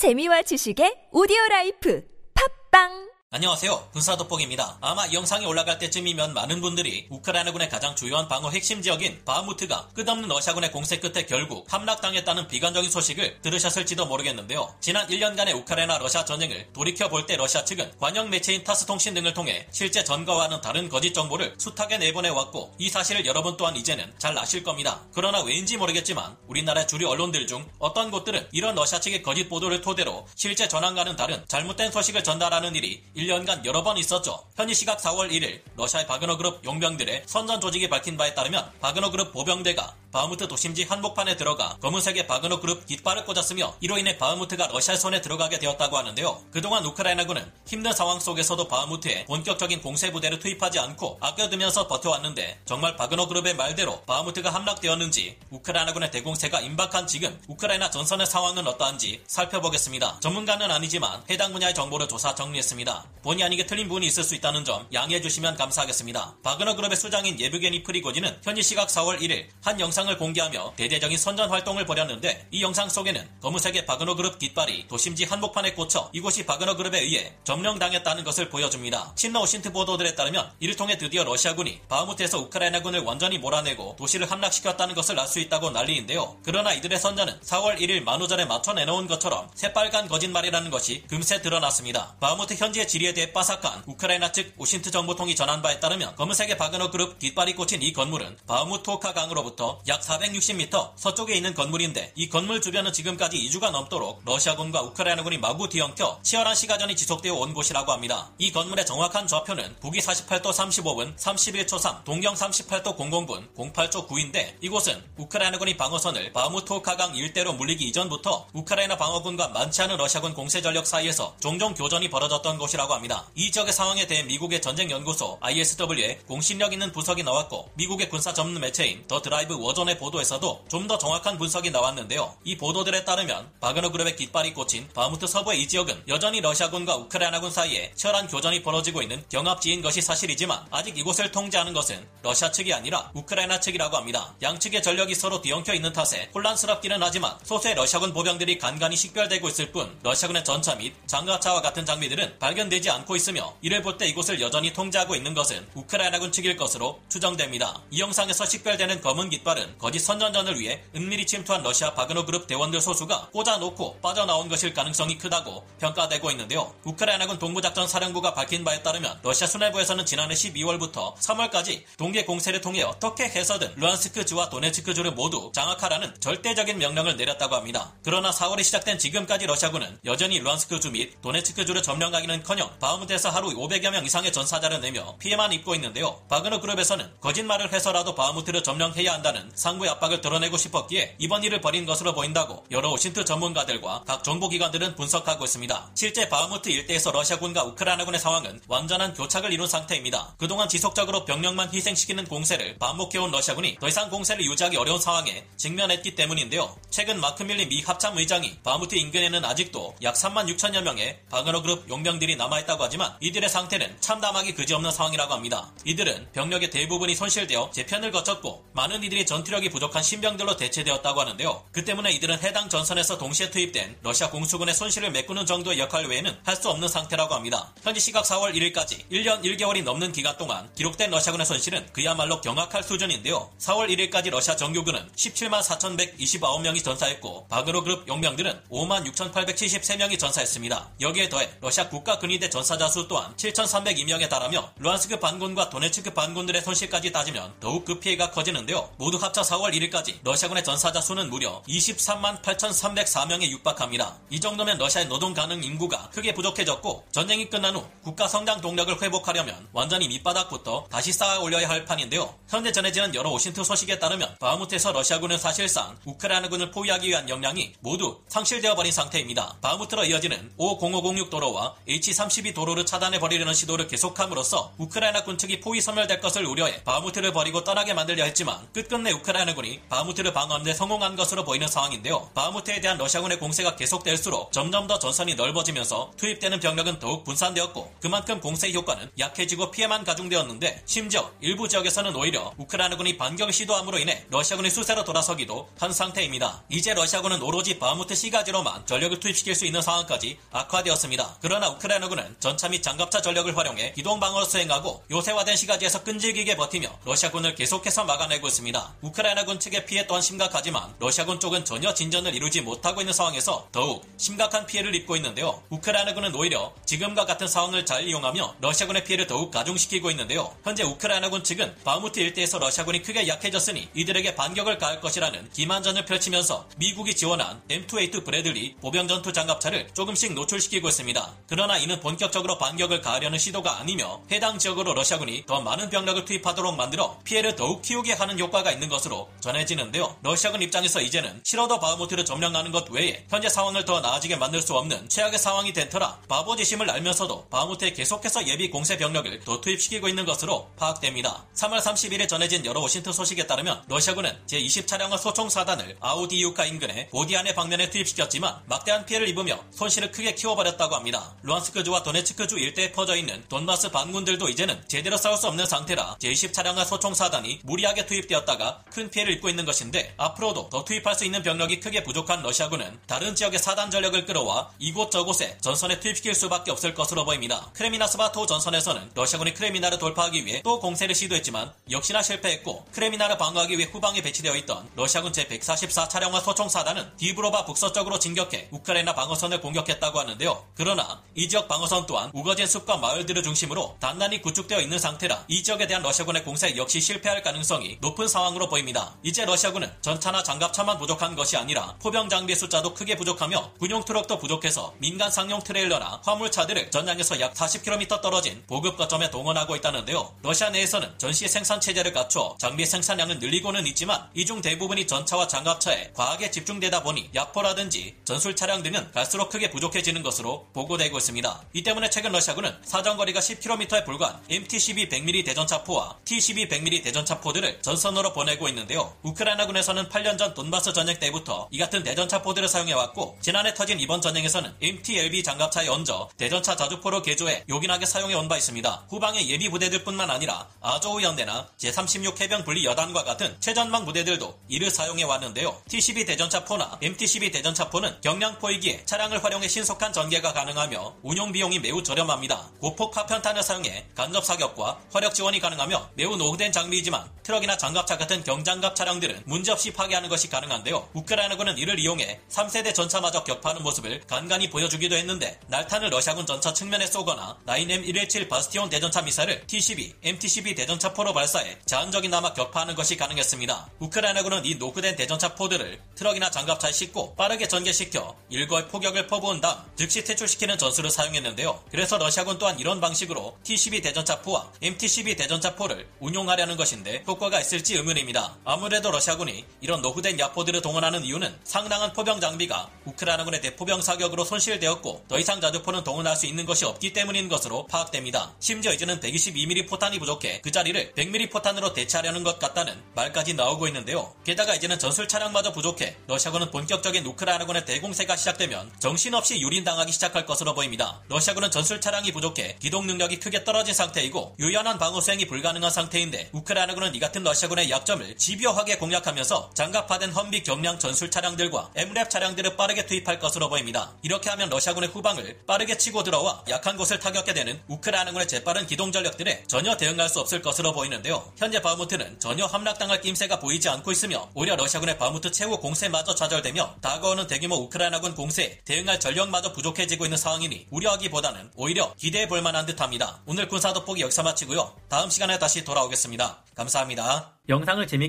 재미와 지식의 오디오 라이프. 팟빵 안녕하세요. 군사 돋보기입니다. 아마 이 영상이 올라갈 때쯤이면 많은 분들이 우크라이나군의 가장 주요한 방어 핵심 지역인 바흐무트가 끝없는 러시아군의 공세 끝에 결국 함락당했다는 비관적인 소식을 들으셨을지도 모르겠는데요. 지난 1년간의 우크라이나 러시아 전쟁을 돌이켜 볼 때 러시아 측은 관영 매체인 타스 통신 등을 통해 실제 전과와는 다른 거짓 정보를 숱하게 내보내 왔고 이 사실을 여러분 또한 이제는 잘 아실 겁니다. 그러나 왜인지 모르겠지만 우리나라 주류 언론들 중 어떤 곳들은 이런 러시아 측의 거짓 보도를 토대로 실제 전황과는 다른 잘못된 소식을 전달하는 일이 1년간 여러 번 있었죠. 현지 시각 4월 1일 러시아의 바그너 그룹 용병들의 선전 조직이 밝힌 바에 따르면 바그너 그룹 보병대가 바흐무트 도심지 한복판에 들어가 검은색의 바그너 그룹 깃발을 꽂았으며 이로 인해 바흐무트가 러시아 손에 들어가게 되었다고 하는데요. 그동안 우크라이나군은 힘든 상황 속에서도 바흐무트에 본격적인 공세 부대를 투입하지 않고 아껴두면서 버텨왔는데 정말 바그너 그룹의 말대로 바흐무트가 함락되었는지 우크라이나군의 대공세가 임박한 지금 우크라이나 전선의 상황은 어떠한지 살펴보겠습니다. 전문가는 아니지만 해당 분야의 정보를 조사 정리했습니다. 본의 아니게 틀린 부분이 있을 수 있다는 점 양해해 주시면 감사하겠습니다. 바그너 그룹의 수장인 예브게니 프리고진은 현지 시각 4월 1일 한 영상 을 공개하며 대대적인 선전 활동을 벌였는데 이 영상 속에는 검은색의 바그너 그룹 깃발이 도심지 한복판에 꽂혀 이곳이 바그너 그룹에 의해 점령당했다는 것을 보여줍니다. 친러 OSINT 보도들에 따르면 이를 통해 드디어 러시아군이 바흐무트에서 우크라이나군을 완전히 몰아내고 도시를 함락시켰다는 것을 알 수 있다고 난리인데요. 그러나 이들의 선전은 4월 1일 만우절에 맞춰 내놓은 것처럼 새빨간 거짓말이라는 것이 금세 드러났습니다. 바흐무트 현지의 지리에 대해 빠삭한 우크라이나 측 OSINT 정보통이 전한 바에 따르면 검은색의 바그너 그룹 깃발이 꽂힌 이 건물은 바흐무토카 강으로부터 약 460m 서쪽에 있는 건물인데 이 건물 주변은 지금까지 2주가 넘도록 러시아군과 우크라이나군이 마구 뒤엉켜 치열한 시가전이 지속되어 온 곳이라고 합니다. 이 건물의 정확한 좌표는 북위 48도 35분 31초 3, 동경 38도 00분 08초 9인데 이곳은 우크라이나군이 방어선을 바흐무토카강 일대로 물리기 이전부터 우크라이나 방어군과 많지 않은 러시아군 공세 전력 사이에서 종종 교전이 벌어졌던 곳이라고 합니다. 이 지역의 상황에 대해 미국의 전쟁연구소 ISW의 공신력 있는 분석이 나왔고 미국의 군사 전문 매체인 The Drive War Zone의 보도에서도 좀 더 정확한 분석이 나왔는데요. 이 보도들에 따르면 바그너 그룹의 깃발이 꽂힌 바흐무트 서부의 이 지역은 여전히 러시아군과 우크라이나군 사이에 치열한 교전이 벌어지고 있는 경합지인 것이 사실이지만 아직 이곳을 통제하는 것은 러시아 측이 아니라 우크라이나 측이라고 합니다. 양측의 전력이 서로 뒤엉켜 있는 탓에 혼란스럽기는 하지만 소수의 러시아군 보병들이 간간히 식별되고 있을 뿐 러시아군의 전차 및 장갑차와 같은 장비들은 발견되지 않고 있으며 이를 볼 때 이곳을 여전히 통제하고 있는 것은 우크라이나군 측일 것으로 추정됩니다. 이 영상에서 식별되는 검은 깃발은 거짓 선전전을 위해 은밀히 침투한 러시아 바그너 그룹 대원들 소수가 꽂아놓고 빠져나온 것일 가능성이 크다고 평가되고 있는데요. 우크라이나군 동부작전 사령부가 밝힌 바에 따르면 러시아 수뇌부에서는 지난해 12월부터 3월까지 동계 공세를 통해 어떻게 해서든 루안스크주와 도네츠크주를 모두 장악하라는 절대적인 명령을 내렸다고 합니다. 그러나 4월에 시작된 지금까지 러시아군은 여전히 루안스크주 및 도네츠크주를 점령하기는커녕 바흐무트에서 하루 500여 명 이상의 전사자를 내며 피해만 입고 있는데요. 바그너 그룹에서는 거짓말을 해서라도 바흐무트를 점령해야 한다는 상부의 압박을 드러내고 싶었기에 이번 일을 벌인 것으로 보인다고 여러 OSINT 전문가들과 각 정보기관들은 분석하고 있습니다. 실제 바흐무트 일대에서 러시아군과 우크라이나군의 상황은 완전한 교착을 이룬 상태입니다. 그동안 지속적으로 병력만 희생시키는 공세를 반복해온 러시아군이 더 이상 공세를 유지하기 어려운 상황에 직면했기 때문인데요. 최근 마크 밀리 미 합참 의장이 바흐무트 인근에는 아직도 약 3만 6천여 명의 바그너 그룹 용병들이 남아있다고 하지만 이들의 상태는 참담하기 그지없는 상황이라고 합니다. 이들은 병력의 대부분이 손실되어 재편을 거쳤고 많은 이들이 전투 력이 부족한 신병들로 대체되었다고 하는데요. 그 때문에 이들은 해당 전선에서 동시에 투입된 러시아 공수군의 손실을 메꾸는 정도의 역할 외에는 할 수 없는 상태라고 합니다. 현지 시각 4월 1일까지 1년 1개월이 넘는 기간 동안 기록된 러시아군의 손실은 그야말로 경악할 수준인데요. 4월 1일까지 러시아 정규군은 17만 4,129명이 전사했고 바그너 그룹 용병들은 5만 6,873명이 전사했습니다. 여기에 더해 러시아 국가근위대 전사자 수 또한 7,302명에 달하며 루안스크 반군과 도네츠크 반군들의 손실까지 따지면 더욱 그 피해가 커지는데요. 모두 합쳐 4월 1일까지 러시아군의 전사자 수는 무려 23만 8,304명에 육박합니다. 이 정도면 러시아의 노동 가능 인구가 크게 부족해졌고 전쟁이 끝난 후 국가 성장 동력을 회복하려면 완전히 밑바닥부터 다시 쌓아 올려야 할 판인데요. 현재 전해지는 여러 OSINT 소식에 따르면 바흐무트에서 러시아군은 사실상 우크라이나군을 포위하기 위한 역량이 모두 상실되어 버린 상태입니다. 바흐무트로 이어지는 50506 도로와 H32 도로를 차단해 버리려는 시도를 계속함으로써 우크라이나 군 측이 포위 소멸될 것을 우려해 바흐무트를 버리고 떠나게 만들려 했지만 끝끝내 우크라이나군이 바흐무트를 방어하는데 성공한 것으로 보이는 상황인데요. 바무트에 대한 러시아군의 공세가 계속될수록 점점 더 전선이 넓어지면서 투입되는 병력은 더욱 분산되었고 그만큼 공세 효과는 약해지고 피해만 가중되었는데 심지어 일부 지역에서는 오히려 우크라이나군이 반격 시도함으로 인해 러시아군이 수세로 돌아서기도 한 상태입니다. 이제 러시아군은 오로지 바무트 시가지로만 전력을 투입시킬 수 있는 상황까지 악화되었습니다. 그러나 우크라이나군은 전차 및 장갑차 전력을 활용해 기동 방어를 수행하고 요새화된 시가지에서 끈질기게 버티며 러시아군을 계속해서 막아내고 있습니다. 우크라이나군 측의 피해 또한 심각하지만 러시아군 쪽은 전혀 진전을 이루지 못하고 있는 상황에서 더욱 심각한 피해를 입고 있는데요. 우크라이나군은 오히려 지금과 같은 상황을 잘 이용하며 러시아군의 피해를 더욱 가중시키고 있는데요. 현재 우크라이나군 측은 바무트 일대에서 러시아군이 크게 약해졌으니 이들에게 반격을 가할 것이라는 기만전을 펼치면서 미국이 지원한 M2A2 브래들리 보병 전투 장갑차를 조금씩 노출시키고 있습니다. 그러나 이는 본격적으로 반격을 가하려는 시도가 아니며 해당 지역으로 러시아군이 더 많은 병력을 투입하도록 만들어 피해를 더욱 키우게 하는 효과가 있는 것 으로 전해지는데요. 러시아군 입장에서 이제는 싫어도 바흐무트를 점령하는 것 외에 현재 상황을 더 나아지게 만들 수 없는 최악의 상황이 된 터라 바보지심을 알면서도 바흐무트에 계속해서 예비 공세 병력을 더 투입시키고 있는 것으로 파악됩니다. 3월 30일에 전해진 여러 워싱턴 소식에 따르면 러시아군은 제20차량화 소총 사단을 아우디이우카 인근의 보디아네 방면에 투입시켰지만 막대한 피해를 입으며 손실을 크게 키워버렸다고 합니다. 루한스크주와 도네츠크주 일대에 퍼져 있는 돈바스 반군들도 이제는 제대로 싸울 수 없는 상태라 제20차량화 소총 사단이 무리하게 투입되었다가 큰 피해를 입고 있는 것인데 앞으로도 더 투입할 수 있는 병력이 크게 부족한 러시아군은 다른 지역의 사단 전력을 끌어와 이곳저곳에 전선에 투입시킬 수밖에 없을 것으로 보입니다. 크레미나 스바토 전선에서는 러시아군이 크레미나를 돌파하기 위해 또 공세를 시도했지만 역시나 실패했고 크레미나를 방어하기 위해 후방에 배치되어 있던 러시아군 제144 차량화 소총 사단은 디브로바 북서쪽으로 진격해 우크라이나 방어선을 공격했다고 하는데요. 그러나 이 지역 방어선 또한 우거진 숲과 마을들을 중심으로 단단히 구축되어 있는 상태라 이 지역에 대한 러시아군의 공세 역시 실패할 가능성이 높은 상황으로 보입니다. 이제 러시아군은 전차나 장갑차만 부족한 것이 아니라 포병 장비 숫자도 크게 부족하며 군용 트럭도 부족해서 민간 상용 트레일러나 화물차들을 전장에서 약 40km 떨어진 보급 거점에 동원하고 있다는데요. 러시아 내에서는 전시 생산 체제를 갖춰 장비 생산량은 늘리고는 있지만 이 중 대부분이 전차와 장갑차에 과하게 집중되다 보니 야포라든지 전술 차량 등은 갈수록 크게 부족해지는 것으로 보고되고 있습니다. 이 때문에 최근 러시아군은 사정거리가 10km에 불과한 MT-12 100mm 대전차포와 T-12 100mm 대전차포들을 전선으로 보내고 있는데요. 우크라이나군에서는 8년 전 돈바스 전쟁 때부터 이 같은 대전차포들을 사용해왔고 지난해 터진 이번 전쟁에서는 MT-LB 장갑차에 얹어 대전차 자주포로 개조해 요긴하게 사용해온 바 있습니다. 후방의 예비 부대들뿐만 아니라 아조우 연대나 제36 해병 분리 여단과 같은 최전방 부대들도 이를 사용해왔는데요. T-12 대전차포나 MT-12 대전차포는 경량포이기에 차량을 활용해 신속한 전개가 가능하며 운용 비용이 매우 저렴합니다. 고폭 파편탄을 사용해 간접 사격과 화력 지원이 가능하며 매우 노후된 장비이지만 트럭이나 장갑차 같은 경 장갑 차량들은 문제없이 파괴하는 것이 가능한데요. 우크라이나군은 이를 이용해 3세대 전차마저 격파하는 모습을 간간히 보여주기도 했는데 날탄을 러시아군 전차 측면에 쏘거나 9M117 바스티온 대전차 미사일을 T-12, MT-12 대전차 포로 발사해 제한적이나마 격파하는 것이 가능했습니다. 우크라이나군은 이 노후된 대전차 포들을 트럭이나 장갑차에 싣고 빠르게 전개시켜 일거에 포격을 퍼부은 다음 즉시 퇴출시키는 전술을 사용했는데요. 그래서 러시아군 또한 이런 방식으로 T-12 대전차 포와 MT-12 대전차 포를 운용하려는 것인데 효과가 있을지 의문입니다. 아무래도 러시아군이 이런 노후된 야포들을 동원하는 이유는 상당한 포병 장비가 우크라이나군의 대포병 사격으로 손실되었고 더 이상 자주포는 동원할 수 있는 것이 없기 때문인 것으로 파악됩니다. 심지어 이제는 122mm 포탄이 부족해 그 자리를 100mm 포탄으로 대체하려는 것 같다는 말까지 나오고 있는데요. 게다가 이제는 전술 차량마저 부족해 러시아군은 본격적인 우크라이나군의 대공세가 시작되면 정신없이 유린당하기 시작할 것으로 보입니다. 러시아군은 전술 차량이 부족해 기동 능력이 크게 떨어진 상태이고 유연한 방어 수행이 불가능한 상태인데 우크라이나군은 이 같은 러시아군의 약점을 집요하게 공략하면서 장갑화된 험비 경량 전술 차량들과 M랩 차량들을 빠르게 투입할 것으로 보입니다. 이렇게 하면 러시아군의 후방을 빠르게 치고 들어와 약한 곳을 타격해 되는 우크라이나군의 재빠른 기동 전력들에 전혀 대응할 수 없을 것으로 보이는데요. 현재 바무트는 전혀 함락당할 낌새가 보이지 않고 있으며 오히려 러시아군의 바무트 최후 공세마저 좌절되며 다가오는 대규모 우크라이나군 공세에 대응할 전력마저 부족해지고 있는 상황이니 우려하기보다는 오히려 기대해 볼 만한 듯합니다. 오늘 군사 돋보기 여기서 마치고요. 다음 시간에 다시 돌아오겠습니다. 감사합니다. 영상을